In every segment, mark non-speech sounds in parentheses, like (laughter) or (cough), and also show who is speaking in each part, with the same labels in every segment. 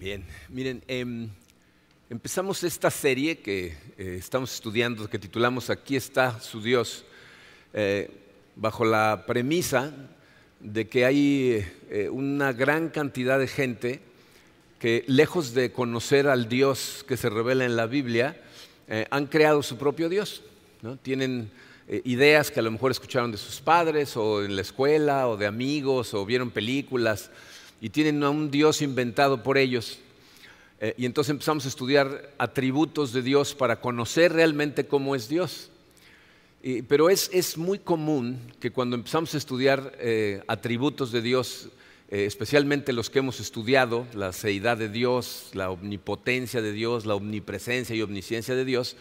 Speaker 1: Bien, miren, em, empezamos esta serie que eh, estamos estudiando, que titulamos Aquí está su Dios, eh, bajo la premisa de que hay eh, una gran cantidad de gente que lejos de conocer al Dios que se revela en la Biblia, han creado su propio Dios. ¿no? Tienen ideas que a lo mejor escucharon de sus padres o en la escuela o de amigos o vieron películas y tienen a un Dios inventado por ellos. Eh, y entonces empezamos a estudiar atributos de Dios para conocer realmente cómo es Dios. pero es, muy común que cuando empezamos a estudiar eh, atributos de Dios, eh, especialmente los que hemos estudiado, la seidad de Dios, la omnipotencia de Dios, la omnipresencia y omnisciencia de Dios,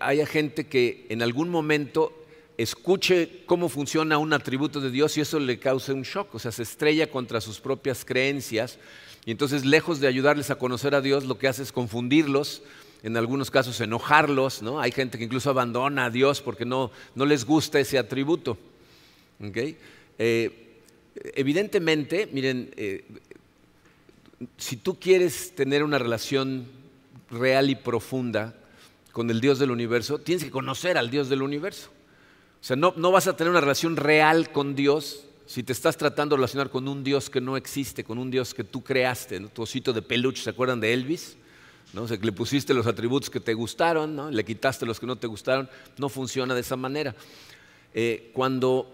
Speaker 1: haya gente que en algún momento escuche cómo funciona un atributo de Dios y eso le cause un shock, o sea, se estrella contra sus propias creencias y entonces lejos de ayudarles a conocer a Dios, lo que hace es confundirlos, en algunos casos enojarlos, ¿no? Hay gente que incluso abandona a Dios porque no, les gusta ese atributo. Eh, evidentemente, miren, eh, si tú quieres tener una relación real y profunda con el Dios del universo, tienes que conocer al Dios del universo. O sea, no, vas a tener una relación real con Dios si te estás tratando de relacionar con un Dios que no existe, con un Dios que tú creaste, tu osito de peluche, ¿se acuerdan de Elvis? ¿No? O sea, que le pusiste los atributos que te gustaron, ¿no? le quitaste los que no te gustaron, no funciona de esa manera. Eh, cuando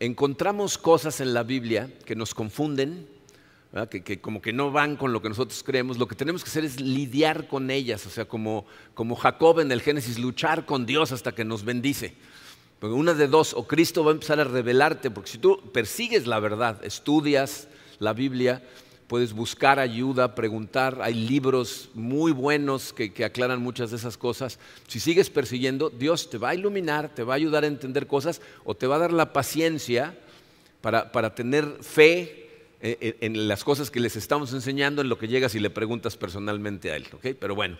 Speaker 1: encontramos cosas en la Biblia que nos confunden, que, como que no van con lo que nosotros creemos, lo que tenemos que hacer es lidiar con ellas, o sea, como, como Jacob en el Génesis, luchar con Dios hasta que nos bendice. Porque una de dos, o Cristo va a empezar a revelarte, porque si tú persigues la verdad, estudias la Biblia, puedes buscar ayuda, preguntar, hay libros muy buenos que, aclaran muchas de esas cosas. Si sigues persiguiendo, Dios te va a iluminar, te va a ayudar a entender cosas o te va a dar la paciencia para, tener fe eh, eh, en, las cosas que les estamos enseñando, en lo que llegas y le preguntas personalmente a Él. Pero bueno,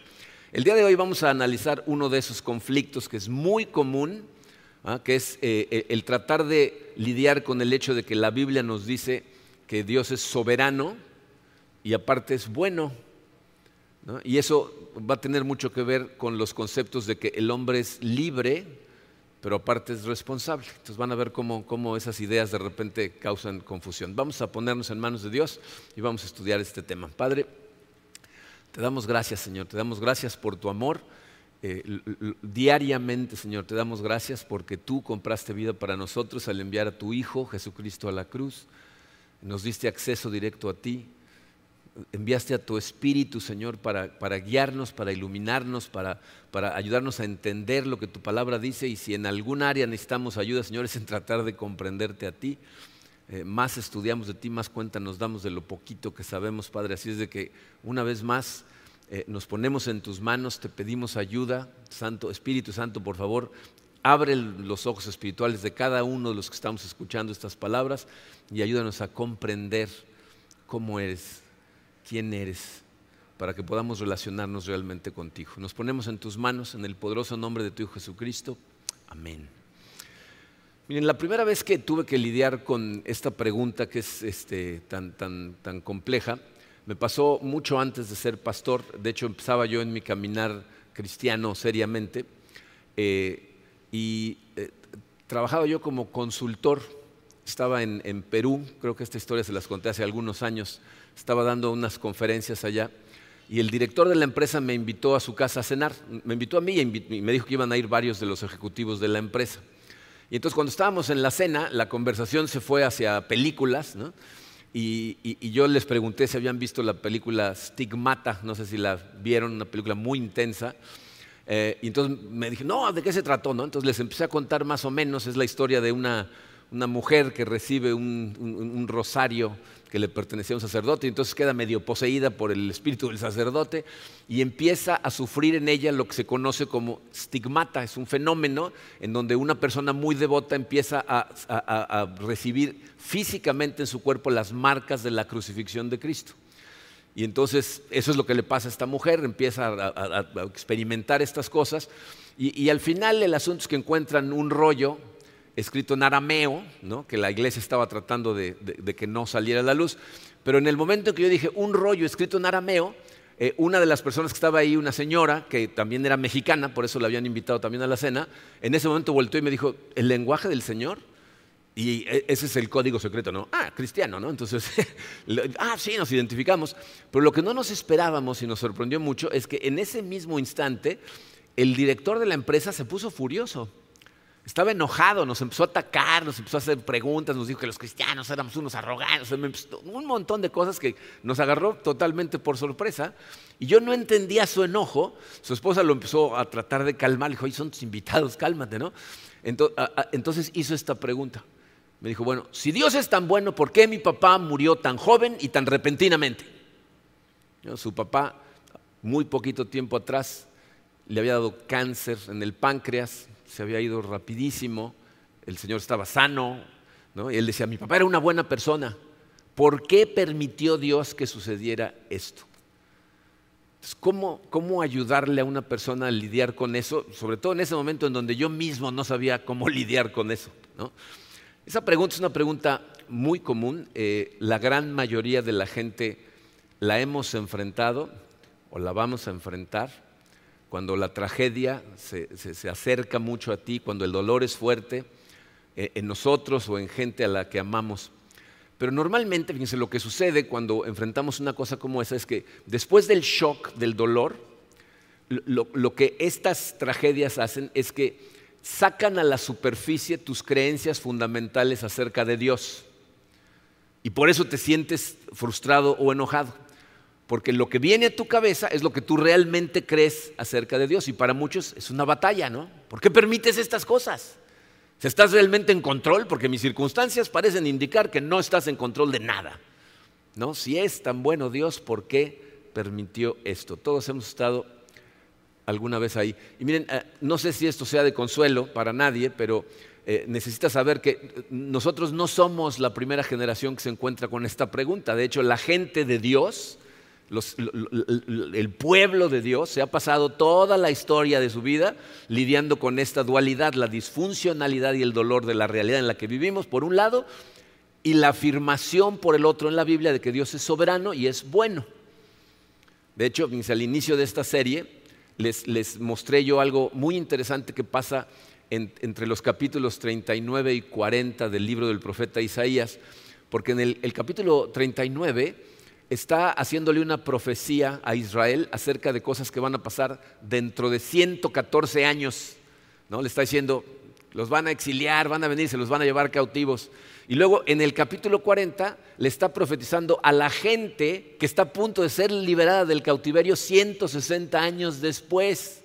Speaker 1: el día de hoy vamos a analizar uno de esos conflictos que es muy común ¿ah? que es eh, el tratar de lidiar con el hecho de que la Biblia nos dice que Dios es soberano y aparte es bueno. Y eso va a tener mucho que ver con los conceptos de que el hombre es libre, pero aparte es responsable. Entonces van a ver cómo, cómo esas ideas de repente causan confusión. Vamos a ponernos en manos de Dios y vamos a estudiar este tema. Padre, te damos gracias, Señor, te damos gracias por tu amor. Eh, diariamente, Señor, te damos gracias porque tú compraste vida para nosotros al enviar a tu Hijo Jesucristo a la cruz. Nos diste acceso directo a ti. Enviaste a tu Espíritu, Señor, para, guiarnos, para iluminarnos, para, ayudarnos a entender lo que tu palabra dice. Y si en algún área necesitamos ayuda, Señor, es en tratar de comprenderte a ti. Eh, más estudiamos de ti, más cuenta nos damos de lo poquito que sabemos, Padre. Así es de que una vez más eh, nos ponemos en tus manos, te pedimos ayuda, Santo, Espíritu Santo, por favor, abre los ojos espirituales de cada uno de los que estamos escuchando estas palabras y ayúdanos a comprender cómo eres, quién eres, para que podamos relacionarnos realmente contigo. Nos ponemos en tus manos en el poderoso nombre de tu Hijo Jesucristo. Amén. Miren, la primera vez que tuve que lidiar con esta pregunta que es este, tan, tan, tan compleja, me pasó mucho antes de ser pastor, de hecho empezaba yo en mi caminar cristiano seriamente eh, y eh, trabajaba yo como consultor, estaba en, Perú, creo que esta historia se las conté hace algunos años, estaba dando unas conferencias allá y el director de la empresa me invitó a su casa a cenar, me invitó a mí y me dijo que iban a ir varios de los ejecutivos de la empresa. Y entonces cuando estábamos en la cena, la conversación se fue hacia películas, ¿no? Y, yo les pregunté si habían visto la película Stigmata, no sé si la vieron, una película muy intensa. Eh, y entonces me dije, no, ¿de qué se trató? No? Entonces les empecé a contar más o menos, es la historia de una, una mujer que recibe un, rosario que le pertenecía a un sacerdote y entonces queda medio poseída por el espíritu del sacerdote y empieza a sufrir en ella lo que se conoce como stigmata. Es un fenómeno en donde una persona muy devota empieza a, recibir físicamente en su cuerpo las marcas de la crucifixión de Cristo. Y entonces eso es lo que le pasa a esta mujer, empieza a, experimentar estas cosas y, y, al final el asunto es que encuentran un rollo escrito en arameo, ¿no? que la iglesia estaba tratando de, que no saliera a la luz. Pero en el momento en que yo dije un rollo escrito en arameo, eh, una de las personas que estaba ahí, una señora, que también era mexicana, por eso la habían invitado también a la cena, en ese momento volteó y me dijo, ¿el lenguaje del Señor? Y e, ese es el código secreto, ¿no? Ah, cristiano, ¿no? Entonces, (laughs) ah, sí, nos identificamos. Pero lo que no nos esperábamos y nos sorprendió mucho es que en ese mismo instante el director de la empresa se puso furioso. Estaba enojado, nos empezó a atacar, nos empezó a hacer preguntas, nos dijo que los cristianos éramos unos arrogantes, un montón de cosas que nos agarró totalmente por sorpresa. Y yo no entendía su enojo. Su esposa lo empezó a tratar de calmar, le dijo, son tus invitados, cálmate, ¿no? Entonces hizo esta pregunta. Me dijo, bueno, si Dios es tan bueno, ¿por qué mi papá murió tan joven y tan repentinamente? Su papá, muy poquito tiempo atrás, le había dado cáncer en el páncreas, se había ido rapidísimo, el Señor estaba sano, y él decía, mi papá era una buena persona, ¿por qué permitió Dios que sucediera esto? ¿cómo, ¿cómo, ayudarle a una persona a lidiar con eso? Sobre todo en ese momento en donde yo mismo no sabía cómo lidiar con eso. Esa pregunta es una pregunta muy común. Eh, la gran mayoría de la gente la hemos enfrentado o la vamos a enfrentar cuando la tragedia se, acerca mucho a ti, cuando el dolor es fuerte eh, en nosotros o en gente a la que amamos. Pero normalmente, fíjense, lo que sucede cuando enfrentamos una cosa como esa es que después del shock, del dolor, lo, que estas tragedias hacen es que sacan a la superficie tus creencias fundamentales acerca de Dios. Y por eso te sientes frustrado o enojado. Porque lo que viene a tu cabeza es lo que tú realmente crees acerca de Dios. Y para muchos es una batalla, ¿no? ¿Por qué permites estas cosas? ¿Estás realmente en control? Porque mis circunstancias parecen indicar que no estás en control de nada. ¿No? Si es tan bueno Dios, ¿por qué permitió esto? Todos hemos estado alguna vez ahí. Y miren, eh, no sé si esto sea de consuelo para nadie, pero eh, necesita saber que nosotros no somos la primera generación que se encuentra con esta pregunta. De hecho, la gente de Dios el pueblo de Dios se ha pasado toda la historia de su vida lidiando con esta dualidad, la disfuncionalidad y el dolor de la realidad en la que vivimos, por un lado, y la afirmación por el otro en la Biblia de que Dios es soberano y es bueno. De hecho, al inicio de esta serie les, mostré yo algo muy interesante que pasa entre los capítulos 39 y 40 del libro del profeta Isaías, porque en el, el capítulo 39 está haciéndole una profecía a Israel acerca de cosas que van a pasar dentro de 114 años. ¿no? Le está diciendo, los van a exiliar, van a venir, se los van a llevar cautivos. Y luego en el capítulo 40 le está profetizando a la gente que está a punto de ser liberada del cautiverio 160 años después.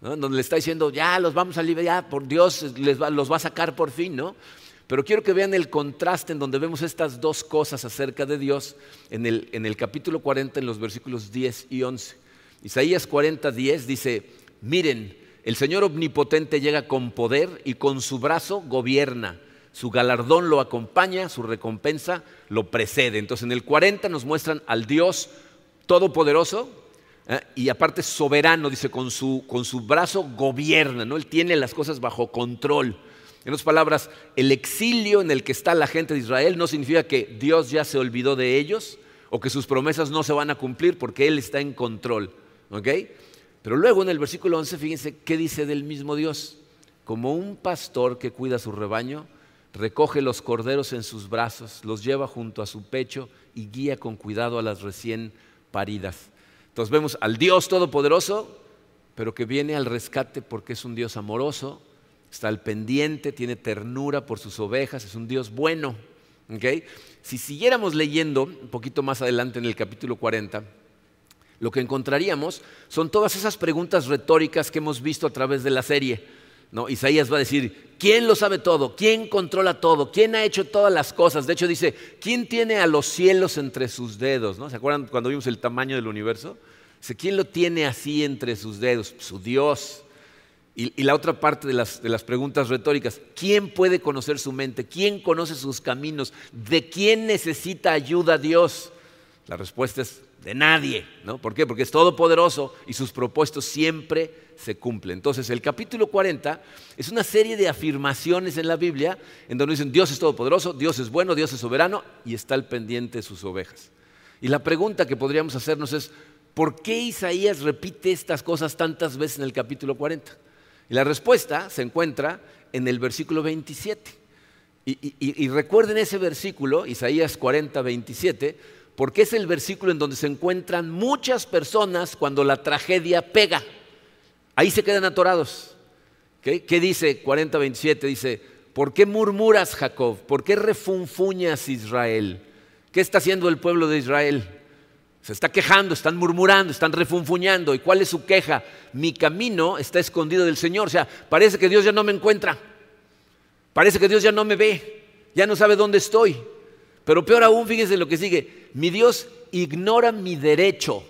Speaker 1: Donde le está diciendo, ya los vamos a liberar, por Dios los va a sacar por fin, ¿no? Pero quiero que vean el contraste en donde vemos estas dos cosas acerca de Dios en el, capítulo 40, en los versículos 10 y 11. Isaías 40, 10 dice, miren, el Señor omnipotente llega con poder y con su brazo gobierna. Su galardón lo acompaña, su recompensa lo precede. Entonces en el 40 nos muestran al Dios todopoderoso, ¿eh? y aparte soberano, dice, con su, con su brazo gobierna, ¿no? Él tiene las cosas bajo control. En otras palabras, el exilio en el que está la gente de Israel no significa que Dios ya se olvidó de ellos o que sus promesas no se van a cumplir porque Él está en control. Pero luego en el versículo 11, fíjense qué dice del mismo Dios. Como un pastor que cuida su rebaño, recoge los corderos en sus brazos, los lleva junto a su pecho y guía con cuidado a las recién paridas. Entonces vemos al Dios Todopoderoso, pero que viene al rescate porque es un Dios amoroso, está al pendiente, tiene ternura por sus ovejas, es un Dios bueno. Si siguiéramos leyendo un poquito más adelante en el capítulo 40, lo que encontraríamos son todas esas preguntas retóricas que hemos visto a través de la serie. ¿no? Isaías va a decir, ¿quién lo sabe todo? ¿Quién controla todo? ¿Quién ha hecho todas las cosas? De hecho dice, ¿quién tiene a los cielos entre sus dedos? ¿no? ¿Se acuerdan cuando vimos el tamaño del universo? Dice, ¿quién lo tiene así entre sus dedos? Su Dios. Y, la otra parte de las, preguntas retóricas, ¿quién puede conocer su mente? ¿Quién conoce sus caminos? ¿De quién necesita ayuda Dios? La respuesta es de nadie. ¿no? ¿Por qué? Porque es todopoderoso y sus propósitos siempre se cumplen. Entonces, el capítulo 40 es una serie de afirmaciones en la Biblia en donde dicen Dios es todopoderoso, Dios es bueno, Dios es soberano y está al pendiente de sus ovejas. Y la pregunta que podríamos hacernos es, ¿por qué Isaías repite estas cosas tantas veces en el capítulo 40? Y la respuesta se encuentra en el versículo 27. Y, recuerden ese versículo, Isaías 40, 27, porque es el versículo en donde se encuentran muchas personas cuando la tragedia pega. Ahí se quedan atorados. ¿Qué dice 40, 27? Dice, ¿por qué murmuras Jacob? ¿Por qué refunfuñas Israel? ¿Qué está haciendo el pueblo de Israel? Se está quejando, están murmurando, están refunfuñando. ¿Y cuál es su queja? Mi camino está escondido del Señor. O sea, parece que Dios ya no me encuentra. Parece que Dios ya no me ve, ya no sabe dónde estoy. Pero peor aún, fíjense lo que sigue, mi Dios ignora mi derecho. O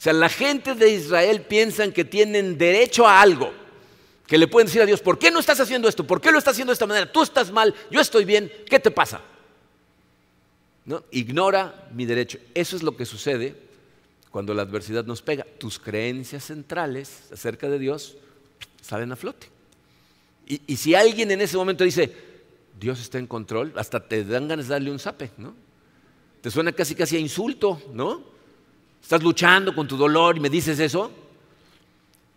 Speaker 1: sea, la gente de Israel piensan que tienen derecho a algo, que le pueden decir a Dios, ¿por qué no estás haciendo esto? ¿Por qué lo estás haciendo de esta manera? Tú estás mal, yo estoy bien, ¿qué te pasa? ¿No? Ignora mi derecho. Eso es lo que sucede cuando la adversidad nos pega. Tus creencias centrales acerca de Dios salen a flote. Y, si alguien en ese momento dice, Dios está en control, hasta te dan ganas de darle un zape, ¿no? Te suena casi casi a insulto, ¿no? Estás luchando con tu dolor y me dices eso.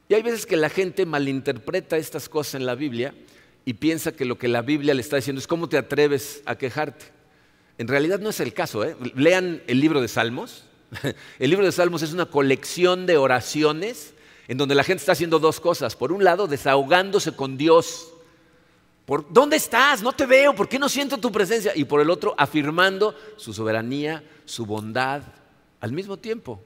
Speaker 1: Y hay veces que la gente malinterpreta estas cosas en la Biblia y piensa que lo que la Biblia le está diciendo es cómo te atreves a quejarte. En realidad no es el caso. ¿eh? Lean el libro de Salmos. (laughs) El libro de Salmos es una colección de oraciones en donde la gente está haciendo dos cosas. Por un lado, desahogándose con Dios. ¿Por ¿Dónde estás? No te veo. ¿Por qué no siento tu presencia? Y por el otro, afirmando su soberanía, su bondad al mismo tiempo.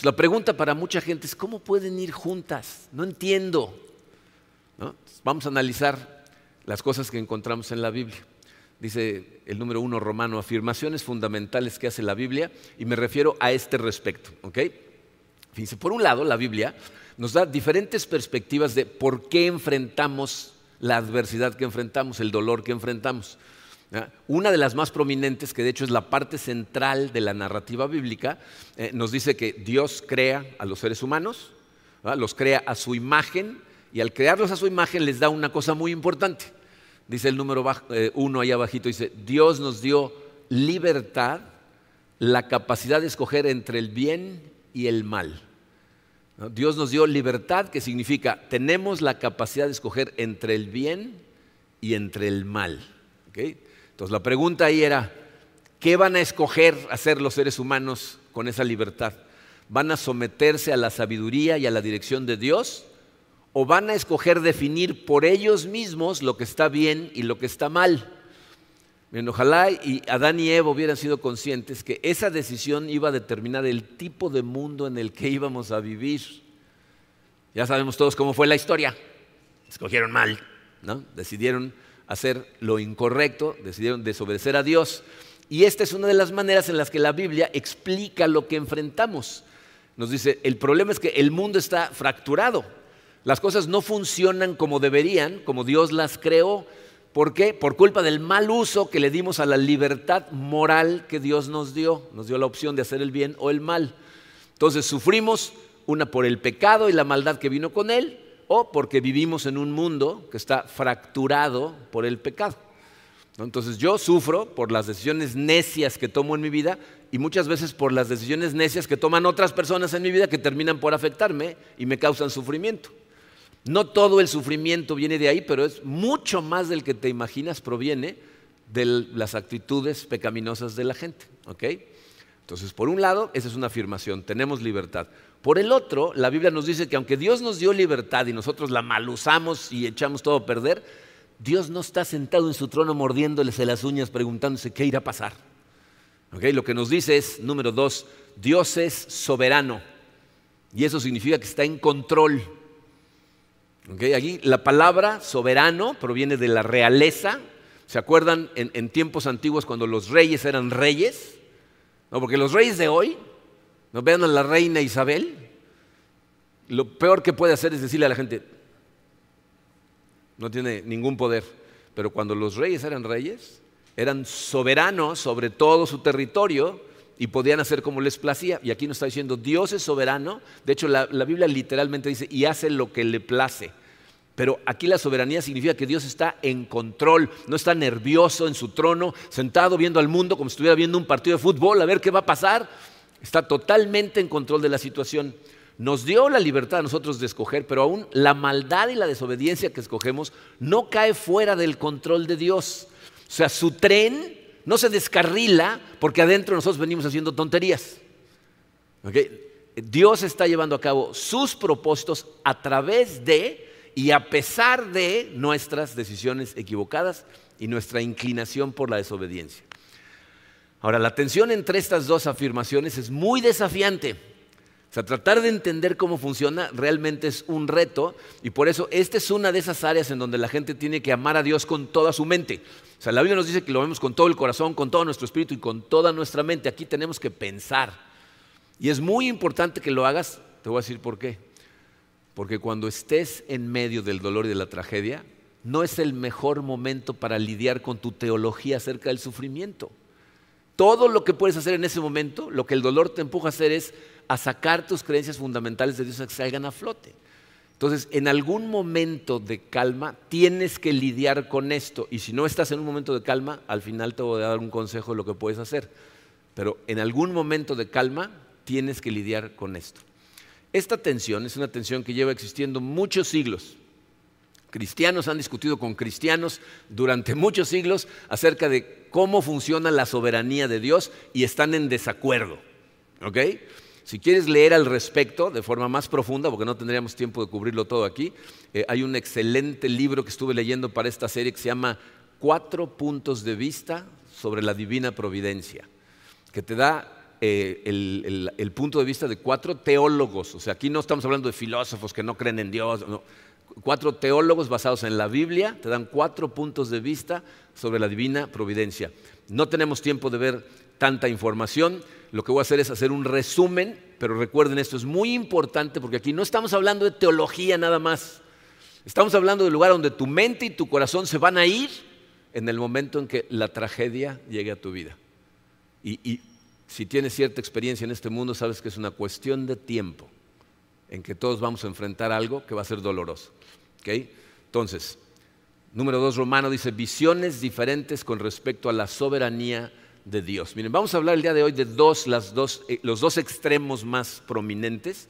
Speaker 1: la pregunta para mucha gente es, ¿cómo pueden ir juntas? No entiendo. Vamos a analizar las cosas que encontramos en la Biblia. Dice el número uno romano, afirmaciones fundamentales que hace la Biblia, y me refiero a este respecto. Fíjense, por un lado, la Biblia nos da diferentes perspectivas de por qué enfrentamos la adversidad que enfrentamos, el dolor que enfrentamos. Una de las más prominentes, que de hecho es la parte central de la narrativa bíblica, eh, nos dice que Dios crea a los seres humanos, los crea a su imagen, y al crearlos a su imagen les da una cosa muy importante. Dice el número eh, uno ahí abajito, dice, Dios nos dio libertad, la capacidad de escoger entre el bien y el mal. Dios nos dio libertad, que significa tenemos la capacidad de escoger entre el bien y entre el mal. Entonces la pregunta ahí era, ¿qué van a escoger hacer los seres humanos con esa libertad? ¿Van a someterse a la sabiduría y a la dirección de Dios? ¿O van a escoger definir por ellos mismos lo que está bien y lo que está mal? ojalá y Adán y Eva hubieran sido conscientes que esa decisión iba a determinar el tipo de mundo en el que íbamos a vivir. Ya sabemos todos cómo fue la historia. Escogieron mal, ¿no? Decidieron hacer lo incorrecto, decidieron desobedecer a Dios. Y esta es una de las maneras en las que la Biblia explica lo que enfrentamos. Nos dice, el problema es que el mundo está fracturado. Las cosas no funcionan como deberían, como Dios las creó. ¿Por qué? Por culpa del mal uso que le dimos a la libertad moral que Dios nos dio. Nos dio la opción de hacer el bien o el mal. Entonces sufrimos una por el pecado y la maldad que vino con él, o porque vivimos en un mundo que está fracturado por el pecado. Entonces yo sufro por las decisiones necias que tomo en mi vida y muchas veces por las decisiones necias que toman otras personas en mi vida que terminan por afectarme y me causan sufrimiento. No todo el sufrimiento viene de ahí, pero es mucho más del que te imaginas proviene de las actitudes pecaminosas de la gente. Entonces, por un lado, esa es una afirmación, tenemos libertad. Por el otro, la Biblia nos dice que aunque Dios nos dio libertad y nosotros la malusamos y echamos todo a perder, Dios no está sentado en su trono mordiéndolese las uñas preguntándose qué irá a pasar. Lo que nos dice es, número dos, Dios es soberano. Y eso significa que está en control. Aquí la palabra soberano proviene de la realeza. ¿Se acuerdan en, tiempos antiguos cuando los reyes eran reyes? No, porque los reyes de hoy, no vean a la reina Isabel, lo peor que puede hacer es decirle a la gente, no tiene ningún poder. Pero cuando los reyes eran reyes, eran soberanos sobre todo su territorio y podían hacer como les placía. Y aquí nos está diciendo, Dios es soberano. De hecho, la, la Biblia literalmente dice, y hace lo que le place. Pero aquí la soberanía significa que Dios está en control, no está nervioso en su trono, sentado viendo al mundo como si estuviera viendo un partido de fútbol, a ver qué va a pasar. Está totalmente en control de la situación. Nos dio la libertad a nosotros de escoger, pero aún la maldad y la desobediencia que escogemos no cae fuera del control de Dios. O sea, su tren no se descarrila porque adentro nosotros venimos haciendo tonterías. Dios está llevando a cabo sus propósitos a través de y a pesar de nuestras decisiones equivocadas y nuestra inclinación por la desobediencia. Ahora, la tensión entre estas dos afirmaciones es muy desafiante. O sea, tratar de entender cómo funciona realmente es un reto y por eso esta es una de esas áreas en donde la gente tiene que amar a Dios con toda su mente. O sea, la Biblia nos dice que lo vemos con todo el corazón, con todo nuestro espíritu y con toda nuestra mente. Aquí tenemos que pensar. Y es muy importante que lo hagas. Te voy a decir por qué. Porque cuando estés en medio del dolor y de la tragedia, no es el mejor momento para lidiar con tu teología acerca del sufrimiento. Todo lo que puedes hacer en ese momento, lo que el dolor te empuja a hacer es a sacar tus creencias fundamentales de Dios a que salgan a flote. Entonces, en algún momento de calma tienes que lidiar con esto. Y si no estás en un momento de calma, al final te voy a dar un consejo de lo que puedes hacer. Pero en algún momento de calma tienes que lidiar con esto. Esta tensión es una tensión que lleva existiendo muchos siglos. Cristianos han discutido con cristianos durante muchos siglos acerca de cómo funciona la soberanía de Dios y están en desacuerdo. ¿Ok? Si quieres leer al respecto de forma más profunda, porque no tendríamos tiempo de cubrirlo todo aquí, eh, hay un excelente libro que estuve leyendo para esta serie que se llama Cuatro puntos de vista sobre la divina providencia, que te da eh, el, punto de vista de cuatro teólogos. O sea, aquí no estamos hablando de filósofos que no creen en Dios. Cuatro teólogos basados en la Biblia te dan cuatro puntos de vista sobre la divina providencia. No tenemos tiempo de ver tanta información. Lo que voy a hacer es hacer un resumen, pero recuerden esto es muy importante porque aquí no estamos hablando de teología nada más. Estamos hablando del lugar donde tu mente y tu corazón se van a ir en el momento en que la tragedia llegue a tu vida. y si tienes cierta experiencia en este mundo, sabes que es una cuestión de tiempo en que todos vamos a enfrentar algo que va a ser doloroso. Entonces, número dos, Romano dice visiones diferentes con respecto a la soberanía de Dios. Miren, vamos a hablar el día de hoy de dos, las dos, eh, los dos extremos más prominentes.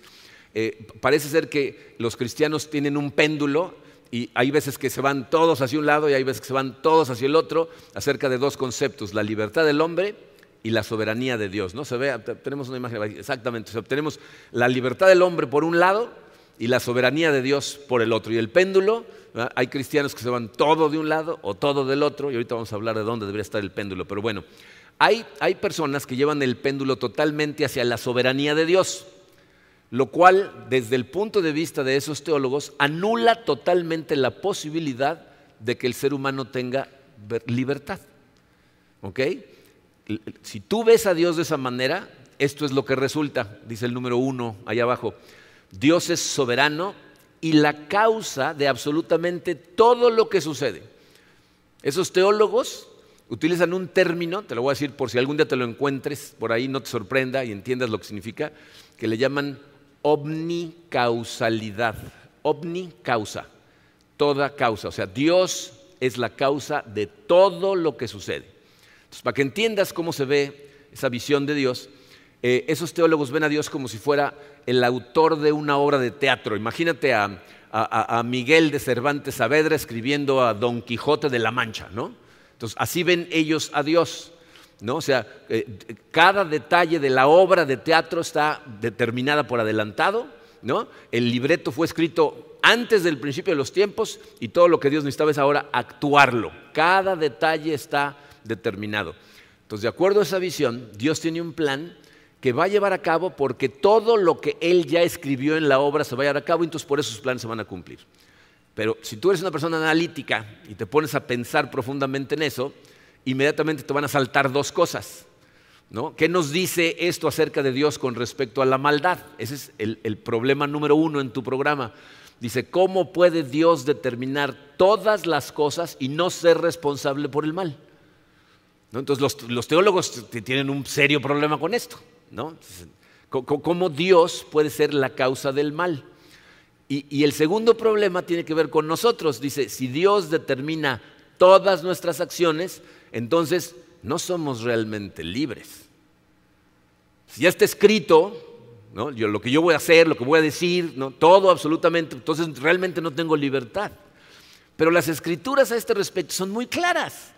Speaker 1: Eh, parece ser que los cristianos tienen un péndulo y hay veces que se van todos hacia un lado y hay veces que se van todos hacia el otro acerca de dos conceptos, la libertad del hombre y la soberanía de Dios. ¿no? Se ve, tenemos una imagen exactamente. tenemos la libertad del hombre por un lado y la soberanía de Dios por el otro. Y el péndulo, hay cristianos que se van todo de un lado o todo del otro, y ahorita vamos a hablar de dónde debería estar el péndulo. Pero bueno, hay, hay personas que llevan el péndulo totalmente hacia la soberanía de Dios, lo cual, desde el punto de vista de esos teólogos, anula totalmente la posibilidad de que el ser humano tenga libertad. ¿Ok? Si tú ves a Dios de esa manera, esto es lo que resulta, dice el número uno allá abajo. Dios es soberano y la causa de absolutamente todo lo que sucede. Esos teólogos utilizan un término, te lo voy a decir por si algún día te lo encuentres, por ahí no te sorprenda y entiendas lo que significa, que le llaman omnicausalidad. Omnicausa, toda causa. O sea, Dios es la causa de todo lo que sucede para que entiendas cómo se ve esa visión de Dios, eh, esos teólogos ven a Dios como si fuera el autor de una obra de teatro. Imagínate a, Miguel de Cervantes Saavedra escribiendo a Don Quijote de la Mancha, ¿no? Entonces, así ven ellos a Dios. ¿No? O sea, eh, cada detalle de la obra de teatro está determinada por adelantado, ¿no? El libreto fue escrito antes del principio de los tiempos y todo lo que Dios necesitaba es ahora actuarlo. Cada detalle está determinado. Entonces, de acuerdo a esa visión, Dios tiene un plan que va a llevar a cabo porque todo lo que Él ya escribió en la obra se va a llevar a cabo entonces por eso sus planes se van a cumplir. Pero si tú eres una persona analítica y te pones a pensar profundamente en eso, inmediatamente te van a saltar dos cosas. ¿no? ¿Qué nos dice esto acerca de Dios con respecto a la maldad? Ese es el, el problema número uno en tu programa. Dice, ¿cómo puede Dios determinar todas las cosas y no ser responsable por el mal? Entonces los, teólogos tienen un serio problema con esto. ¿no? ¿Cómo Dios puede ser la causa del mal? y el segundo problema tiene que ver con nosotros. Dice, si Dios determina todas nuestras acciones, entonces no somos realmente libres. Si ya está escrito, yo, lo que yo voy a hacer, lo que voy a decir, ¿no? todo absolutamente, entonces realmente no tengo libertad. Pero las escrituras a este respecto son muy claras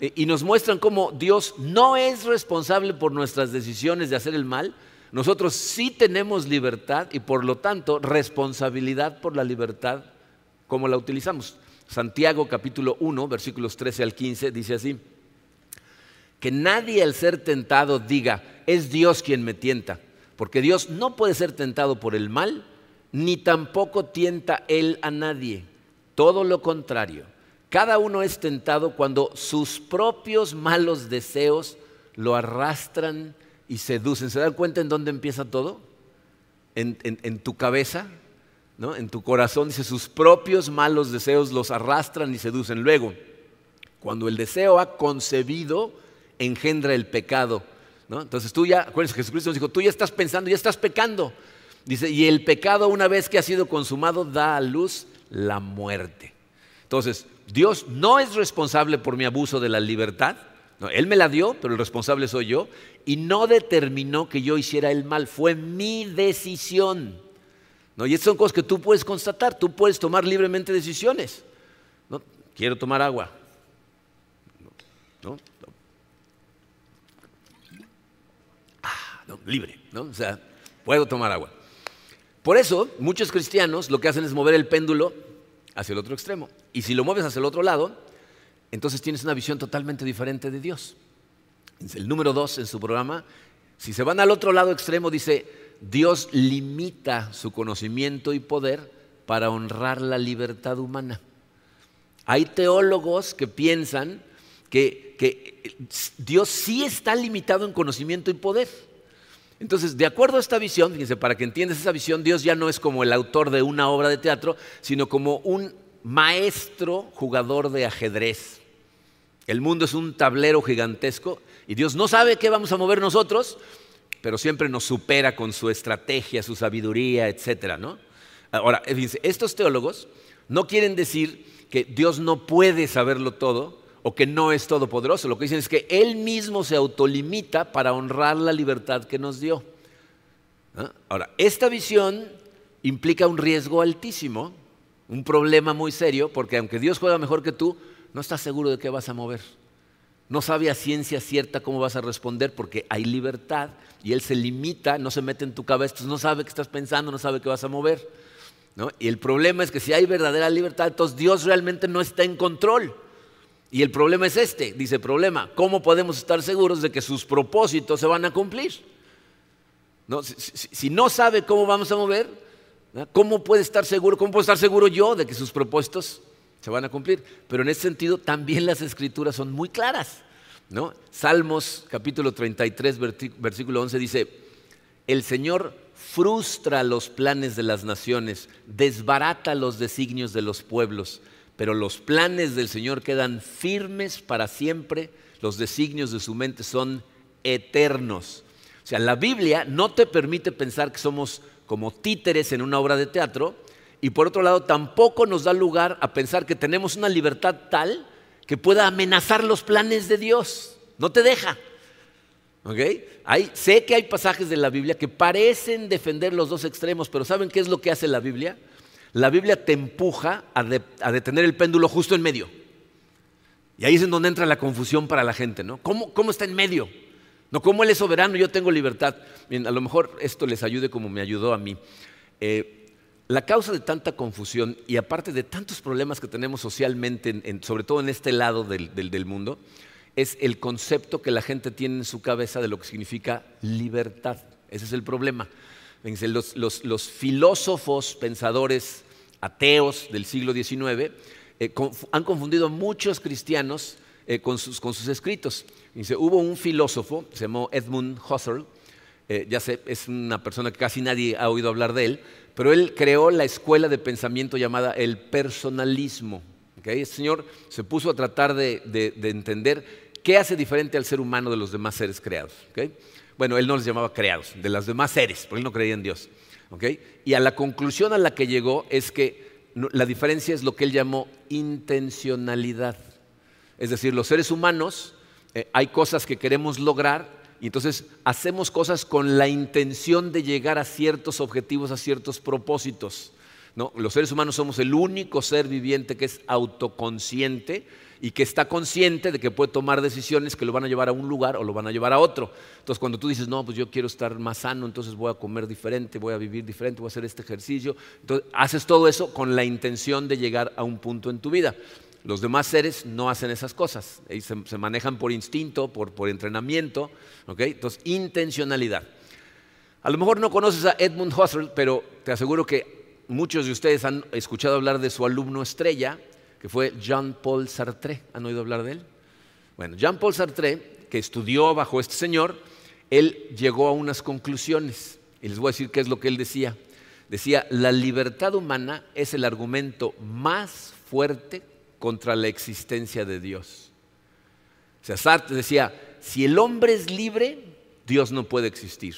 Speaker 1: y nos muestran cómo Dios no es responsable por nuestras decisiones de hacer el mal. Nosotros sí tenemos libertad y por lo tanto responsabilidad por la libertad, como la utilizamos. Santiago capítulo 1, versículos 13 al 15 dice así que nadie al ser tentado diga, es Dios quien me tienta, porque Dios no puede ser tentado por el mal, ni tampoco tienta Él a nadie. Todo lo contrario, cada uno es tentado cuando sus propios malos deseos lo arrastran y seducen. ¿Se dan cuenta en dónde empieza todo? En, tu cabeza, ¿no? en tu corazón. Dice, sus propios malos deseos los arrastran y seducen. Luego, cuando el deseo ha concebido, engendra el pecado. ¿no? Entonces tú ya, acuérdense, Jesucristo nos dijo, tú ya estás pensando, ya estás pecando. Dice, y el pecado una vez que ha sido consumado da a luz la muerte. Entonces, Dios no es responsable por mi abuso de la libertad. él me la dio, pero el responsable soy yo. Y no determinó que yo hiciera el mal. Fue mi decisión. ¿no? Y estas son cosas que tú puedes constatar. Tú puedes tomar libremente decisiones. ¿no? Quiero tomar agua. ¿no? libre, ¿no? O sea, puedo tomar agua. Por eso, muchos cristianos lo que hacen es mover el péndulo hacia el otro extremo. Y si lo mueves hacia el otro lado, entonces tienes una visión totalmente diferente de Dios. El número dos en su programa, si se van al otro lado extremo, dice, Dios limita su conocimiento y poder para honrar la libertad humana. Hay teólogos que piensan que, que Dios sí está limitado en conocimiento y poder. Entonces, de acuerdo a esta visión, fíjense, para que entiendas esa visión, Dios ya no es como el autor de una obra de teatro, sino como un maestro jugador de ajedrez. El mundo es un tablero gigantesco y Dios no sabe qué vamos a mover nosotros, pero siempre nos supera con su estrategia, su sabiduría, etc. ¿no? Ahora, fíjense, estos teólogos no quieren decir que Dios no puede saberlo todo, o que no es todopoderoso. Lo que dicen es que Él mismo se autolimita para honrar la libertad que nos dio. Ahora, esta visión implica un riesgo altísimo, un problema muy serio, porque aunque Dios juega mejor que tú, no estás seguro de qué vas a mover. No sabe a ciencia cierta cómo vas a responder porque hay libertad y Él se limita, no se mete en tu cabeza, no sabe qué estás pensando, no sabe qué vas a mover. Y el problema es que si hay verdadera libertad, entonces Dios realmente no está en control. Y el problema es este, dice problema, ¿cómo podemos estar seguros de que sus propósitos se van a cumplir? Si, no sabe cómo vamos a mover, ¿cómo puede estar seguro, cómo puedo estar seguro yo de que sus propósitos se van a cumplir? Pero en ese sentido también las escrituras son muy claras. ¿no? Salmos capítulo 33, versículo 11 dice, el Señor frustra los planes de las naciones, desbarata los designios de los pueblos pero los planes del Señor quedan firmes para siempre, los designios de su mente son eternos. O sea, la Biblia no te permite pensar que somos como títeres en una obra de teatro y por otro lado tampoco nos da lugar a pensar que tenemos una libertad tal que pueda amenazar los planes de Dios. No te deja. Hay, sé que hay pasajes de la Biblia que parecen defender los dos extremos, pero ¿saben qué es lo que hace la Biblia? La Biblia te empuja a, detener el péndulo justo en medio. Y ahí es en donde entra la confusión para la gente, ¿no? ¿Cómo, está en medio? No, ¿cómo Él es soberano yo tengo libertad? Bien, a lo mejor esto les ayude como me ayudó a mí. Eh, la causa de tanta confusión y aparte de tantos problemas que tenemos socialmente, sobre todo en este lado del, mundo, es el concepto que la gente tiene en su cabeza de lo que significa libertad. Ese es el problema. Los, filósofos, pensadores ateos del siglo XIX eh, han confundido muchos cristianos eh, con, sus, escritos. hubo un filósofo, se llamó Edmund Husserl, eh, ya sé, es una persona que casi nadie ha oído hablar de él, pero él creó la escuela de pensamiento llamada el personalismo. Okay? Este señor se puso a tratar de entender ¿qué hace diferente al ser humano de los demás seres creados? Bueno, él no les llamaba creados, de los demás seres, porque él no creía en Dios. Y a la conclusión a la que llegó es que la diferencia es lo que él llamó intencionalidad. Es decir, los seres humanos eh, hay cosas que queremos lograr y entonces hacemos cosas con la intención de llegar a ciertos objetivos, a ciertos propósitos. ¿No? Los seres humanos somos el único ser viviente que es autoconsciente y que está consciente de que puede tomar decisiones que lo van a llevar a un lugar o lo van a llevar a otro. Entonces, cuando tú dices, no, pues yo quiero estar más sano, entonces voy a comer diferente, voy a vivir diferente, voy a hacer este ejercicio, entonces haces todo eso con la intención de llegar a un punto en tu vida. Los demás seres no hacen esas cosas, se, manejan por instinto, por, por entrenamiento, entonces intencionalidad. A lo mejor no conoces a Edmund Husserl, pero te aseguro que muchos de ustedes han escuchado hablar de su alumno estrella, que fue Jean-Paul Sartre. ¿Han oído hablar de él? Bueno, Jean-Paul Sartre, que estudió bajo este señor, él llegó a unas conclusiones. Y les voy a decir qué es lo que él decía. Decía, la libertad humana es el argumento más fuerte contra la existencia de Dios. O sea, Sartre decía, si el hombre es libre, Dios no puede existir.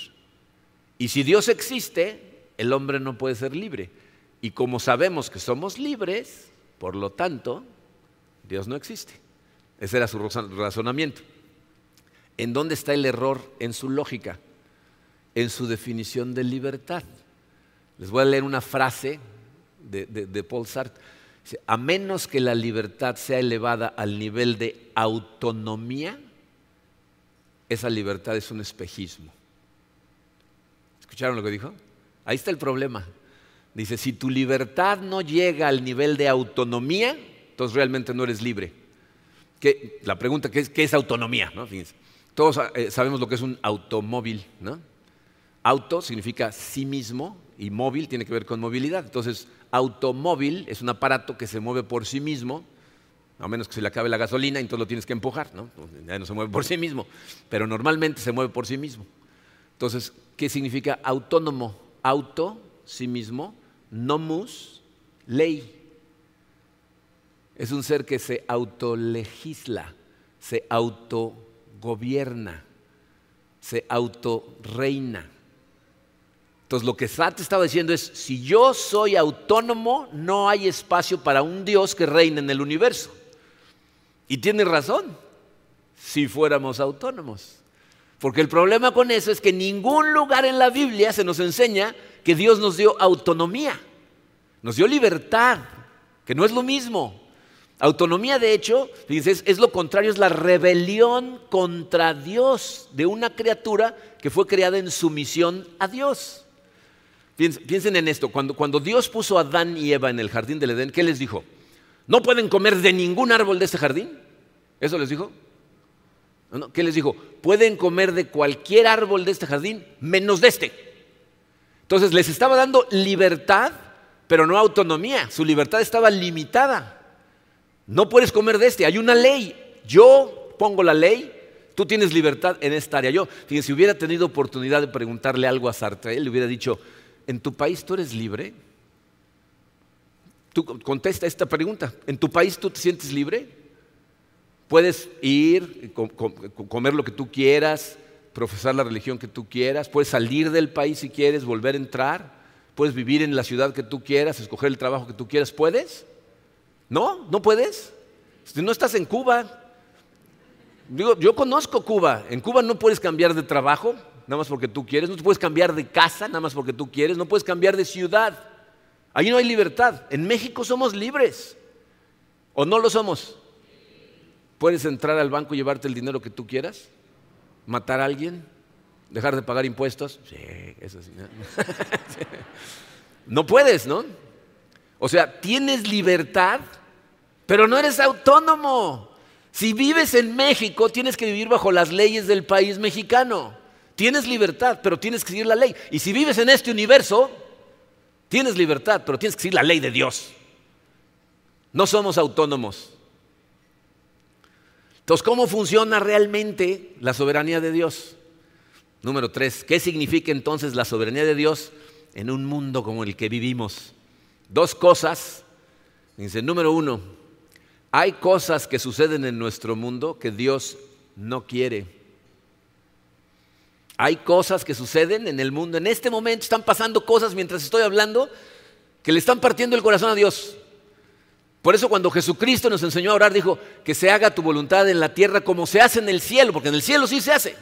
Speaker 1: Y si Dios existe, el hombre no puede ser libre. Y como sabemos que somos libres, por lo tanto, Dios no existe. Ese era su razonamiento. ¿En dónde está el error en su lógica? En su definición de libertad. Les voy a leer una frase de, Paul Sartre. a menos que la libertad sea elevada al nivel de autonomía, esa libertad es un espejismo. ¿Escucharon lo que dijo? Ahí está el problema. Dice, si tu libertad no llega al nivel de autonomía, entonces realmente no eres libre. la pregunta, ¿qué es, qué es autonomía? todos eh, sabemos lo que es un automóvil. ¿no? Auto significa sí mismo y móvil tiene que ver con movilidad. Entonces, automóvil es un aparato que se mueve por sí mismo, a menos que se le acabe la gasolina, entonces lo tienes que empujar. ¿no? No se mueve por sí mismo, pero normalmente se mueve por sí mismo. Entonces, ¿qué significa autónomo? Auto, sí mismo, nomus, ley. Es un ser que se autolegisla, se autogobierna, se autorreina. Entonces lo que Sartre estaba diciendo es, si yo soy autónomo, no hay espacio para un Dios que reine en el universo. Y tiene razón, si fuéramos autónomos. Porque el problema con eso es que ningún lugar en la Biblia se nos enseña que Dios nos dio autonomía, nos dio libertad, que no es lo mismo. Autonomía, de hecho, fíjense, es, lo contrario, es la rebelión contra Dios de una criatura que fue creada en sumisión a Dios. Piensen, en esto, cuando, cuando Dios puso a Adán y Eva en el jardín del Edén, ¿qué les dijo? No pueden comer de ningún árbol de este jardín. ¿Eso les dijo? ¿Qué les dijo? Pueden comer de cualquier árbol de este jardín, menos de este. Entonces les estaba dando libertad, pero no autonomía. Su libertad estaba limitada. No puedes comer de este, hay una ley. Yo pongo la ley, tú tienes libertad en esta área. Yo, fíjense, si hubiera tenido oportunidad de preguntarle algo a Sartre, él le hubiera dicho, ¿en tu país tú eres libre? Tú contesta esta pregunta. ¿En tu país tú te sientes libre? Puedes ir, comer lo que tú quieras, profesar la religión que tú quieras, puedes salir del país si quieres, volver a entrar, puedes vivir en la ciudad que tú quieras, escoger el trabajo que tú quieras, ¿puedes? ¿No? ¿No puedes? Si no estás en Cuba. Digo, yo conozco Cuba. En Cuba no puedes cambiar de trabajo, nada más porque tú quieres, no puedes cambiar de casa, nada más porque tú quieres, no puedes cambiar de ciudad. Ahí no hay libertad. En México somos libres. ¿O no lo somos? ¿Puedes entrar al banco y llevarte el dinero que tú quieras? matar a alguien, dejar de pagar impuestos. Sí, eso sí. (laughs) No puedes, ¿no? O sea, tienes libertad, pero no eres autónomo. Si vives en México, tienes que vivir bajo las leyes del país mexicano. Tienes libertad, pero tienes que seguir la ley. Y si vives en este universo, tienes libertad, pero tienes que seguir la ley de Dios. No somos autónomos. Entonces, ¿cómo funciona realmente la soberanía de Dios? Número tres, ¿qué significa entonces la soberanía de Dios en un mundo como el que vivimos? Dos cosas. Dice, número uno, hay cosas que suceden en nuestro mundo que Dios no quiere. Hay cosas que suceden en el mundo. En este momento están pasando cosas mientras estoy hablando que le están partiendo el corazón a Dios. Por eso cuando Jesucristo nos enseñó a orar, dijo que se haga tu voluntad en la tierra como se hace en el cielo, porque en el cielo sí se hace,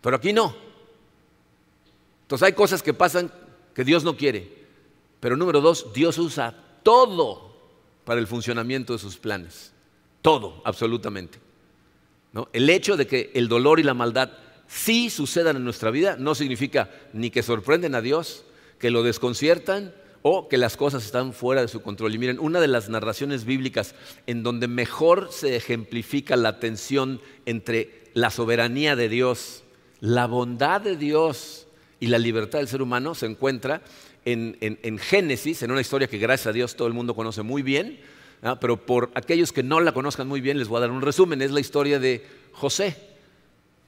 Speaker 1: pero aquí no. Entonces hay cosas que pasan que Dios no quiere. Pero número dos, Dios usa todo para el funcionamiento de sus planes. Todo, absolutamente. ¿No? El hecho de que el dolor y la maldad sí sucedan en nuestra vida no significa ni que sorprenden a Dios, que lo desconciertan o que las cosas están fuera de su control. Y miren, una de las narraciones bíblicas en donde mejor se ejemplifica la tensión entre la soberanía de Dios, la bondad de Dios y la libertad del ser humano se encuentra en, Génesis, en una historia que gracias a Dios todo el mundo conoce muy bien, ¿ah? pero por aquellos que no la conozcan muy bien les voy a dar un resumen. Es la historia de José.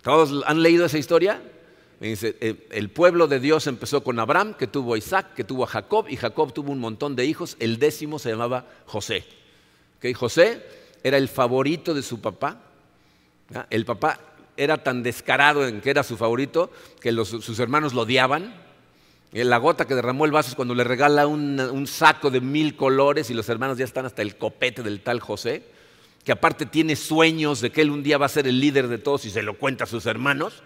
Speaker 1: ¿Todos han leído esa historia? Eh, el pueblo de Dios empezó con Abraham, que tuvo a Isaac, que tuvo a Jacob, y Jacob tuvo un montón de hijos. El décimo se llamaba José. José era el favorito de su papá. El papá era tan descarado en que era su favorito que sus hermanos lo odiaban. Eh, la gota que derramó el vaso es cuando le regala un, saco de mil colores y los hermanos ya están hasta el copete del tal José, que aparte tiene sueños de que él un día va a ser el líder de todos y se lo cuenta a sus hermanos.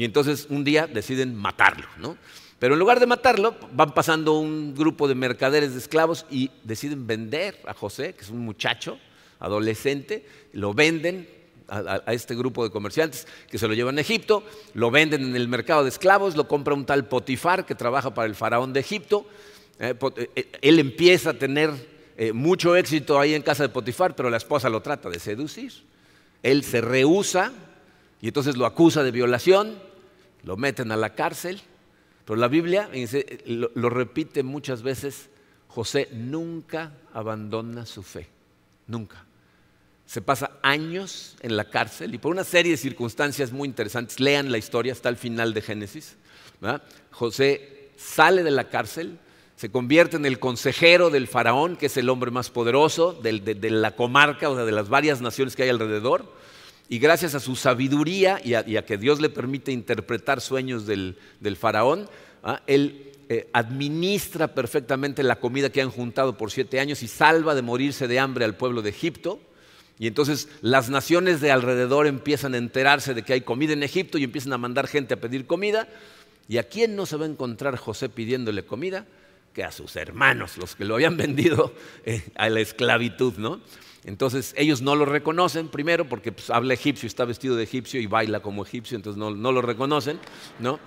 Speaker 1: Y entonces un día deciden matarlo, ¿no? Pero en lugar de matarlo, van pasando un grupo de mercaderes de esclavos y deciden vender a José, que es un muchacho, adolescente, lo venden a, este grupo de comerciantes que se lo llevan a Egipto, lo venden en el mercado de esclavos, lo compra un tal Potifar que trabaja para el faraón de Egipto. Eh, eh, él empieza a tener eh, mucho éxito ahí en casa de Potifar, pero la esposa lo trata de seducir. Él se rehúsa y entonces lo acusa de violación, lo meten a la cárcel. Pero la Biblia lo, repite muchas veces, José nunca abandona su fe, nunca. Se pasa años en la cárcel y por una serie de circunstancias muy interesantes, lean la historia, hasta el final de Génesis. José sale de la cárcel, se convierte en el consejero del faraón, que es el hombre más poderoso de, la comarca, o sea, de las varias naciones que hay alrededor y gracias a su sabiduría y a, que Dios le permite interpretar sueños del, faraón, ¿ah? él eh, administra perfectamente la comida que han juntado por siete años y salva de morirse de hambre al pueblo de Egipto. Y entonces las naciones de alrededor empiezan a enterarse de que hay comida en Egipto y empiezan a mandar gente a pedir comida. ¿Y a quién no se va a encontrar José pidiéndole comida? A sus hermanos, los que lo habían (laughs) vendido eh, a la esclavitud, ¿no? Entonces ellos no lo reconocen primero porque pues, habla egipcio, está vestido de egipcio y baila como egipcio, entonces no, lo reconocen, ¿no?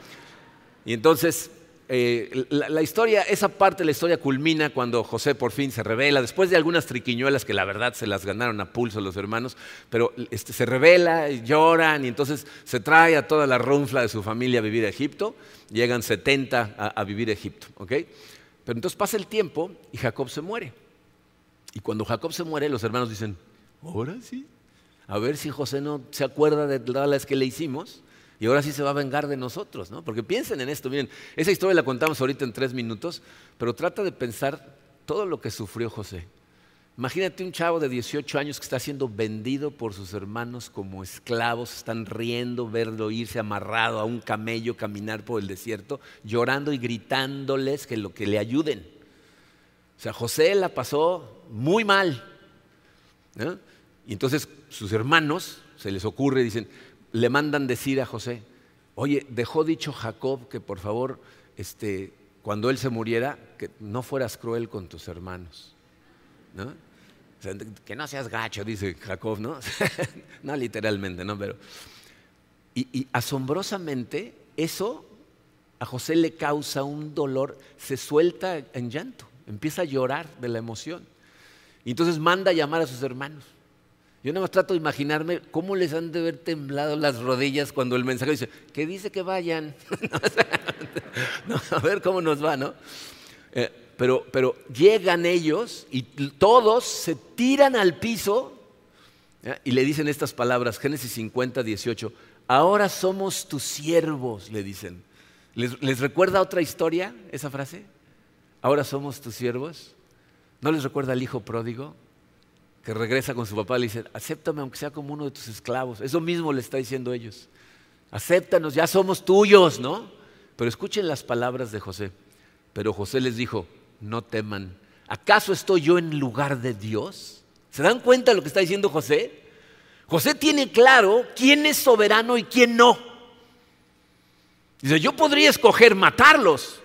Speaker 1: Y entonces eh, la, historia, esa parte de la historia culmina cuando José por fin se revela, después de algunas triquiñuelas que la verdad se las ganaron a pulso los hermanos, pero este, se revela, lloran y entonces se trae a toda la runfla de su familia a vivir a Egipto, llegan 70 a, a vivir a Egipto, ¿ok? Pero entonces pasa el tiempo y Jacob se muere. Y cuando Jacob se muere, los hermanos dicen, ahora sí, a ver si José no se acuerda de las que le hicimos y ahora sí se va a vengar de nosotros, ¿no? Porque piensen en esto, miren, esa historia la contamos ahorita en tres minutos, pero trata de pensar todo lo que sufrió José. Imagínate un chavo de 18 años que está siendo vendido por sus hermanos como esclavos, están riendo, verlo irse amarrado a un camello, caminar por el desierto, llorando y gritándoles que lo que le ayuden. O sea, José la pasó muy mal. Y entonces sus hermanos, se les ocurre, dicen, le mandan decir a José, oye, dejó dicho Jacob que por favor, este, cuando él se muriera, que no fueras cruel con tus hermanos. Que no seas gacho, dice Jacob, ¿no? (laughs) no literalmente, ¿no? Pero, y asombrosamente, eso a José le causa un dolor, se suelta en llanto empieza a llorar de la emoción. Y entonces manda a llamar a sus hermanos. Yo nada más trato de imaginarme cómo les han de haber temblado las rodillas cuando el mensaje dice, que dice que vayan. (laughs) (laughs) a ver cómo nos va, ¿no? Eh, pero, pero llegan ellos y todos se tiran al piso y le dicen estas palabras, Génesis 50, 18, ahora somos tus siervos, le dicen. ¿Les recuerda otra historia esa frase? ahora somos tus siervos. ¿No les recuerda al hijo pródigo? que regresa con su papá y le dice, acéptame aunque sea como uno de tus esclavos. Eso mismo le está diciendo ellos. Acéptanos, ya somos tuyos, ¿no? Pero escuchen las palabras de José. Pero José les dijo, no teman. ¿Acaso estoy yo en lugar de Dios? ¿Se dan cuenta de lo que está diciendo José? José tiene claro quién es soberano y quién no. Dice, yo podría escoger matarlos.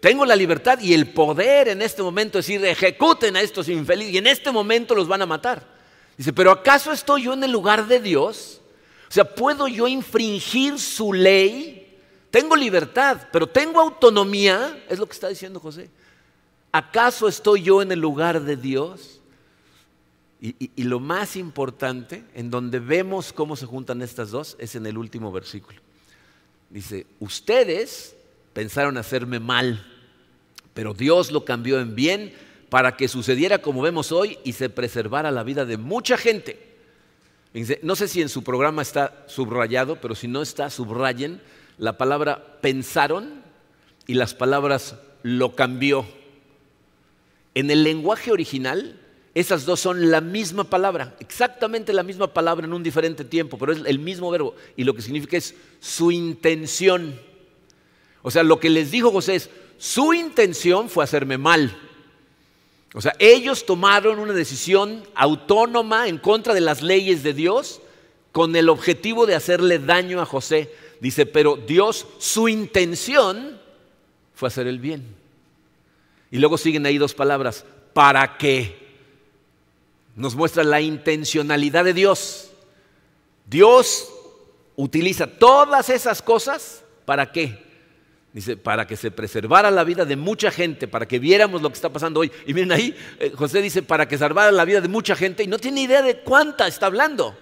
Speaker 1: Tengo la libertad y el poder en este momento decir, ejecuten a estos infelices y en este momento los van a matar. Dice, pero ¿acaso estoy yo en el lugar de Dios? O sea, ¿puedo yo infringir su ley? Tengo libertad, pero tengo autonomía, es lo que está diciendo José. ¿Acaso estoy yo en el lugar de Dios? Y, lo más importante, en donde vemos cómo se juntan estas dos, es en el último versículo. Dice, ustedes pensaron hacerme mal, pero Dios lo cambió en bien para que sucediera como vemos hoy y se preservara la vida de mucha gente. no sé si en su programa está subrayado, pero si no está, subrayen la palabra pensaron y las palabras lo cambió. En el lenguaje original, esas dos son la misma palabra, exactamente la misma palabra en un diferente tiempo, pero es el mismo verbo. Y lo que significa es su intención. O sea, lo que les dijo José es, su intención fue hacerme mal. O sea, ellos tomaron una decisión autónoma en contra de las leyes de Dios con el objetivo de hacerle daño a José. Dice, pero Dios, su intención fue hacer el bien. Y luego siguen ahí dos palabras, ¿para qué? nos muestra la intencionalidad de Dios. Dios utiliza todas esas cosas para qué? Dice, para que se preservara la vida de mucha gente, para que viéramos lo que está pasando hoy. Y miren ahí, eh, José dice, para que salvara la vida de mucha gente y no tiene idea de cuánta está hablando.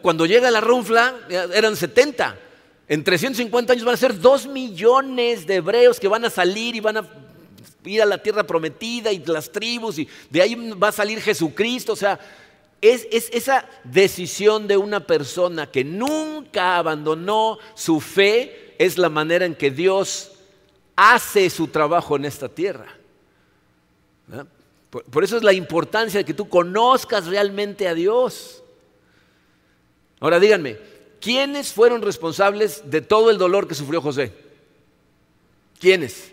Speaker 1: Cuando llega la runfla, eran 70. En 350 años van a ser 2 millones de hebreos que van a salir y van a ir a la tierra prometida y las tribus y de ahí va a salir Jesucristo. O sea, es, esa decisión de una persona que nunca abandonó su fe, es la manera en que Dios hace su trabajo en esta tierra. por, eso es la importancia de que tú conozcas realmente a Dios. Ahora díganme, ¿quiénes fueron responsables de todo el dolor que sufrió José? ¿Quiénes?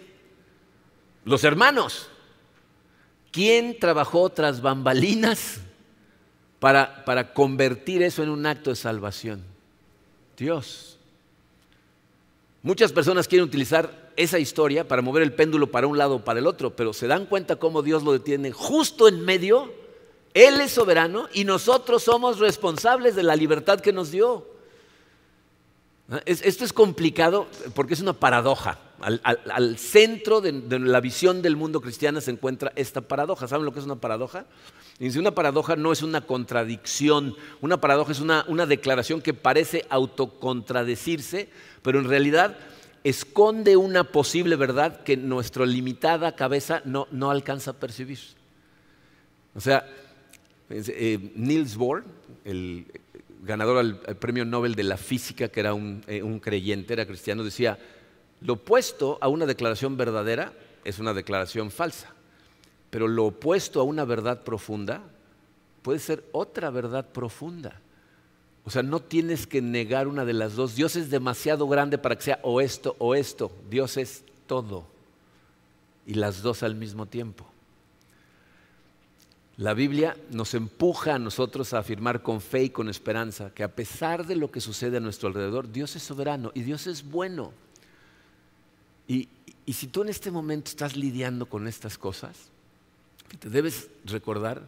Speaker 1: Los hermanos. ¿Quién trabajó tras bambalinas para, para convertir eso en un acto de salvación? Dios. Muchas personas quieren utilizar esa historia para mover el péndulo para un lado o para el otro, pero se dan cuenta cómo Dios lo detiene justo en medio. Él es soberano y nosotros somos responsables de la libertad que nos dio. Esto es complicado porque es una paradoja. Al, centro de, la visión del mundo cristiana se encuentra esta paradoja. ¿Saben lo que es una paradoja? Y una paradoja no es una contradicción, una paradoja es una, declaración que parece autocontradecirse, pero en realidad esconde una posible verdad que nuestra limitada cabeza no, alcanza a percibir. O sea, eh, Niels Bohr, el ganador al, premio Nobel de la física, que era eh, un, creyente, era cristiano, decía, lo opuesto a una declaración verdadera es una declaración falsa, pero lo opuesto a una verdad profunda puede ser otra verdad profunda. O sea, no tienes que negar una de las dos. Dios es demasiado grande para que sea o esto o esto. Dios es todo. Y las dos al mismo tiempo. La Biblia nos empuja a nosotros a afirmar con fe y con esperanza que a pesar de lo que sucede a nuestro alrededor, Dios es soberano y Dios es bueno. Y, si tú en este momento estás lidiando con estas cosas, te debes recordar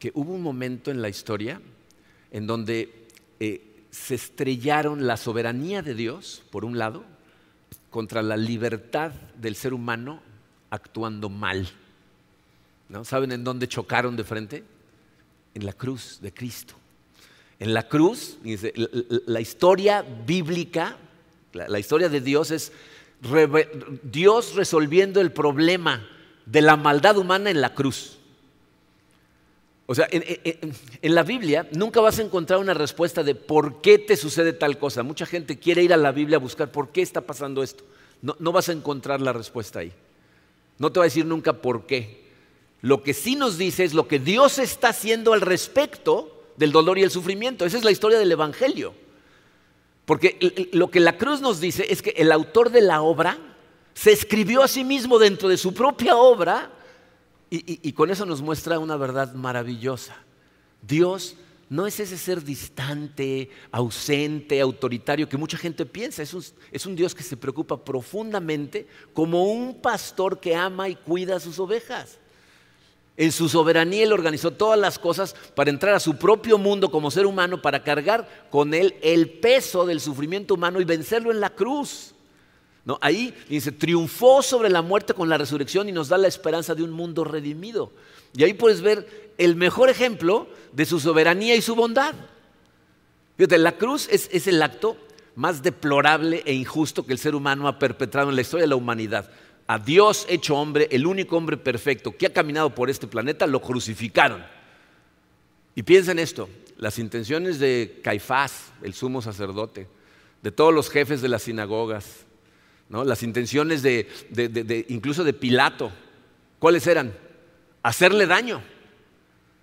Speaker 1: que hubo un momento en la historia en donde eh, se estrellaron la soberanía de Dios, por un lado, contra la libertad del ser humano actuando mal. ¿Saben en dónde chocaron de frente? En la cruz de Cristo. En la cruz, la historia bíblica, la historia de Dios es Dios resolviendo el problema de la maldad humana en la cruz. O sea, en, la Biblia nunca vas a encontrar una respuesta de por qué te sucede tal cosa. Mucha gente quiere ir a la Biblia a buscar por qué está pasando esto. no vas a encontrar la respuesta ahí. No te va a decir nunca por qué. Lo que sí nos dice es lo que Dios está haciendo al respecto del dolor y el sufrimiento. Esa es la historia del Evangelio. Porque lo que la cruz nos dice es que el autor de la obra se escribió a sí mismo dentro de su propia obra y, con eso nos muestra una verdad maravillosa. Dios no es ese ser distante, ausente, autoritario que mucha gente piensa. Es un, es un, Dios que se preocupa profundamente como un pastor que ama y cuida a sus ovejas. En su soberanía Él organizó todas las cosas para entrar a su propio mundo como ser humano, para cargar con Él el peso del sufrimiento humano y vencerlo en la cruz. ¿No? Ahí dice, triunfó sobre la muerte con la resurrección y nos da la esperanza de un mundo redimido. Y ahí puedes ver el mejor ejemplo de su soberanía y su bondad. Fíjate, la cruz es, es el acto más deplorable e injusto que el ser humano ha perpetrado en la historia de la humanidad a Dios hecho hombre, el único hombre perfecto que ha caminado por este planeta, lo crucificaron. Y piensa en esto, las intenciones de Caifás, el sumo sacerdote, de todos los jefes de las sinagogas, ¿no? las intenciones de, incluso de Pilato, ¿cuáles eran? Hacerle daño.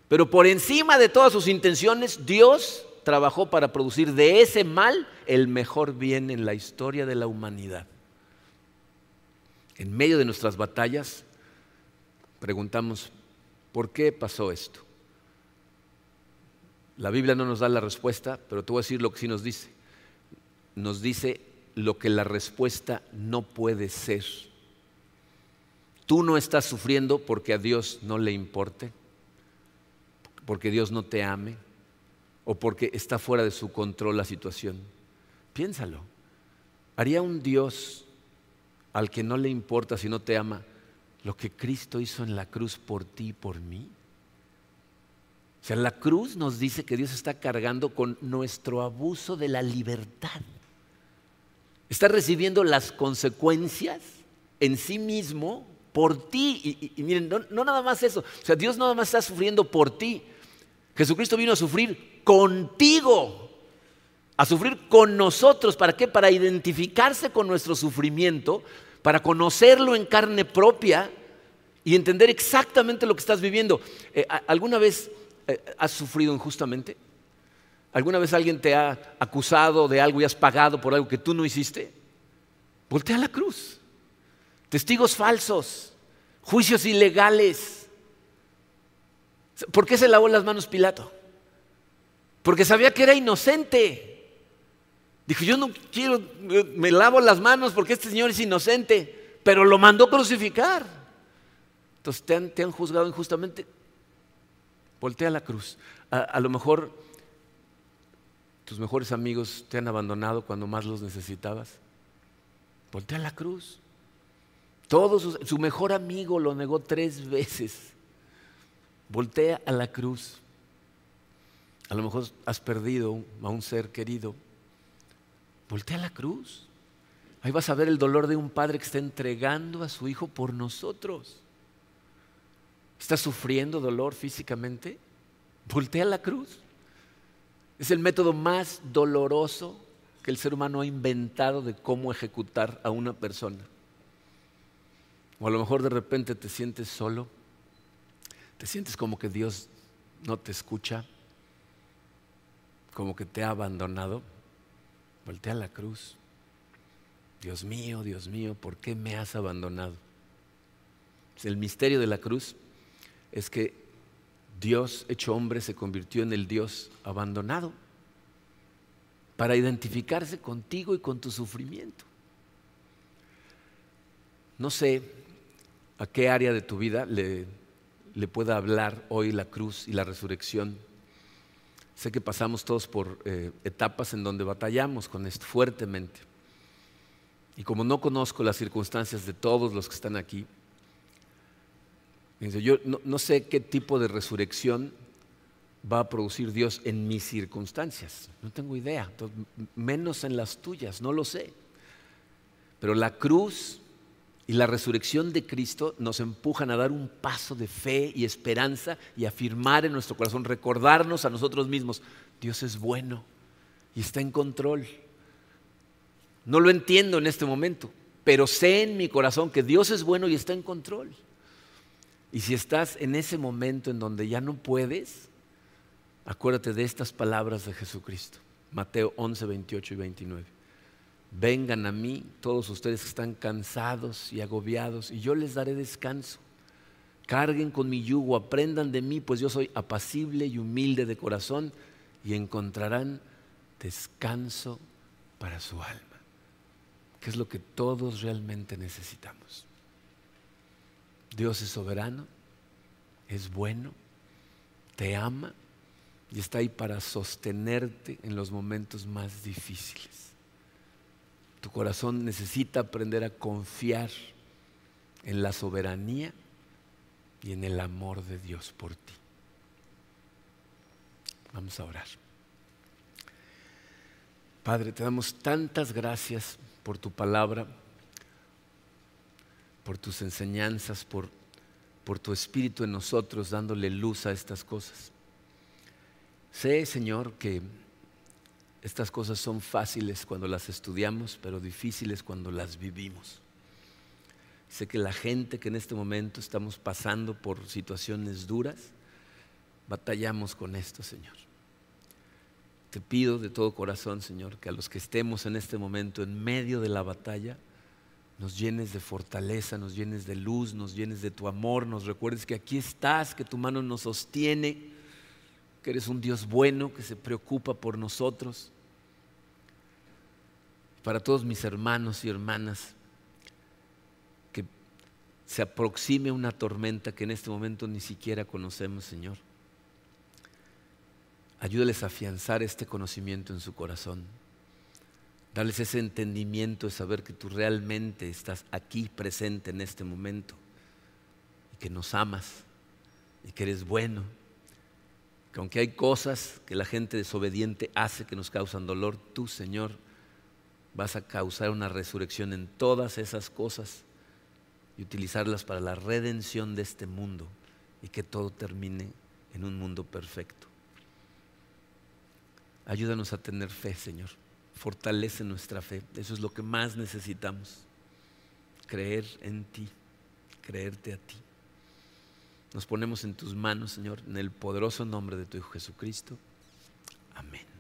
Speaker 1: Pero por encima de todas sus intenciones, Dios trabajó para producir de ese mal el mejor bien en la historia de la humanidad en medio de nuestras batallas, preguntamos, ¿por qué pasó esto? La Biblia no nos da la respuesta, pero te voy a decir lo que sí nos dice. Nos dice lo que la respuesta no puede ser. Tú no estás sufriendo porque a Dios no le importe, porque Dios no te ame o porque está fuera de su control la situación. Piénsalo. ¿Haría un Dios al que no le importa si no te ama lo que Cristo hizo en la cruz por ti y por mí? O sea, la cruz nos dice que Dios está cargando con nuestro abuso de la libertad. Está recibiendo las consecuencias en sí mismo por ti. Y, miren, no, no, nada más eso. O sea, Dios nada más está sufriendo por ti. Jesucristo vino a sufrir contigo, a sufrir con nosotros. ¿Para qué? Para identificarse con nuestro sufrimiento para conocerlo en carne propia y entender exactamente lo que estás viviendo. Eh, ¿Alguna vez eh, has sufrido injustamente? ¿Alguna vez alguien te ha acusado de algo y has pagado por algo que tú no hiciste? Voltea la cruz. Testigos falsos, juicios ilegales. ¿Por qué se lavó las manos Pilato? Porque sabía que era inocente. Dijo, yo no quiero, me lavo las manos porque este señor es inocente, pero lo mandó crucificar. Entonces te han, te han juzgado injustamente. Voltea a la cruz. A, lo mejor tus mejores amigos te han abandonado cuando más los necesitabas. Voltea a la cruz. Todo su mejor amigo lo negó tres veces. Voltea a la cruz. A lo mejor has perdido a un ser querido Voltea a la cruz. Ahí vas a ver el dolor de un padre que está entregando a su hijo por nosotros. ¿Está sufriendo dolor físicamente? Voltea a la cruz. Es el método más doloroso que el ser humano ha inventado de cómo ejecutar a una persona. O a lo mejor de repente te sientes solo, te sientes como que Dios no te escucha, como que te ha abandonado. Voltea a la cruz. Dios mío, Dios mío, ¿por qué me has abandonado? El misterio de la cruz es que Dios hecho hombre se convirtió en el Dios abandonado para identificarse contigo y con tu sufrimiento. No sé a qué área de tu vida le, le pueda hablar hoy la cruz y la resurrección Sé que pasamos todos por eh, etapas en donde batallamos con esto fuertemente. Y como no conozco las circunstancias de todos los que están aquí, yo no, sé qué tipo de resurrección va a producir Dios en mis circunstancias. No tengo idea, menos en las tuyas, no lo sé. Pero la cruz y la resurrección de Cristo nos empujan a dar un paso de fe y esperanza y afirmar en nuestro corazón, recordarnos a nosotros mismos, Dios es bueno y está en control. No lo entiendo en este momento, pero sé en mi corazón que Dios es bueno y está en control. Y si estás en ese momento en donde ya no puedes, acuérdate de estas palabras de Jesucristo. Mateo 11, 28 y 29. Vengan a mí todos ustedes que están cansados y agobiados y yo les daré descanso. Carguen con mi yugo, aprendan de mí, pues yo soy apacible y humilde de corazón y encontrarán descanso para su alma, que es lo que todos realmente necesitamos. Dios es soberano, es bueno, te ama y está ahí para sostenerte en los momentos más difíciles. Tu corazón necesita aprender a confiar en la soberanía y en el amor de Dios por ti. Vamos a orar. Padre, te damos tantas gracias por tu palabra, por tus enseñanzas, por, por tu espíritu en nosotros, dándole luz a estas cosas. Sé, Señor, que estas cosas son fáciles cuando las estudiamos, pero difíciles cuando las vivimos. Sé que la gente que en este momento estamos pasando por situaciones duras, batallamos con esto, Señor. Te pido de todo corazón, Señor, que a los que estemos en este momento en medio de la batalla, nos llenes de fortaleza, nos llenes de luz, nos llenes de tu amor, nos recuerdes que aquí estás, que tu mano nos sostiene, que eres un Dios bueno, que se preocupa por nosotros. Para todos mis hermanos y hermanas, que se aproxime una tormenta que en este momento ni siquiera conocemos, Señor. Ayúdales a afianzar este conocimiento en su corazón. Darles ese entendimiento de saber que tú realmente estás aquí presente en este momento y que nos amas y que eres bueno. Que aunque hay cosas que la gente desobediente hace que nos causan dolor, tú, Señor, vas a causar una resurrección en todas esas cosas y utilizarlas para la redención de este mundo y que todo termine en un mundo perfecto. Ayúdanos a tener fe, Señor. Fortalece nuestra fe. Eso es lo que más necesitamos. Creer en ti, creerte a ti. Nos ponemos en tus manos, Señor, en el poderoso nombre de tu Hijo Jesucristo. Amén.